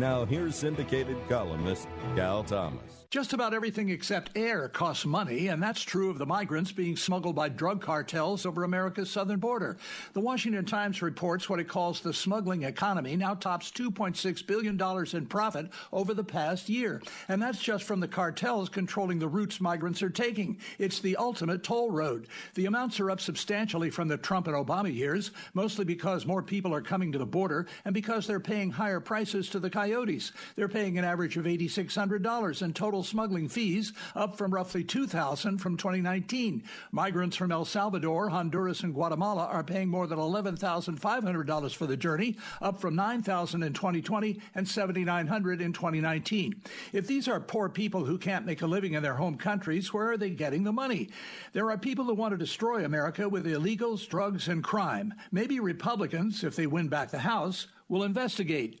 Now, here's syndicated columnist Cal Thomas. Just about everything except air costs money, and that's true of the migrants being smuggled by drug cartels over America's southern border. The Washington Times reports what it calls the smuggling economy now tops $2.6 billion in profit over the past year. And that's just from the cartels controlling the routes migrants are taking. It's the ultimate toll road. The amounts are up substantially from the Trump and Obama years, mostly because more people are coming to the border and because they're paying higher prices to the coyotes. They're paying an average of $8,600 in total smuggling fees, up from roughly 2,000 from 2019. Migrants from El Salvador, Honduras, and Guatemala are paying more than $11,500 for the journey, up from 9,000 in 2020 and 7,900 in 2019. If these are poor people who can't make a living in their home countries, where are they getting the money? There are people who want to destroy America with illegals, drugs, and crime. Maybe Republicans, if they win back the House, will investigate.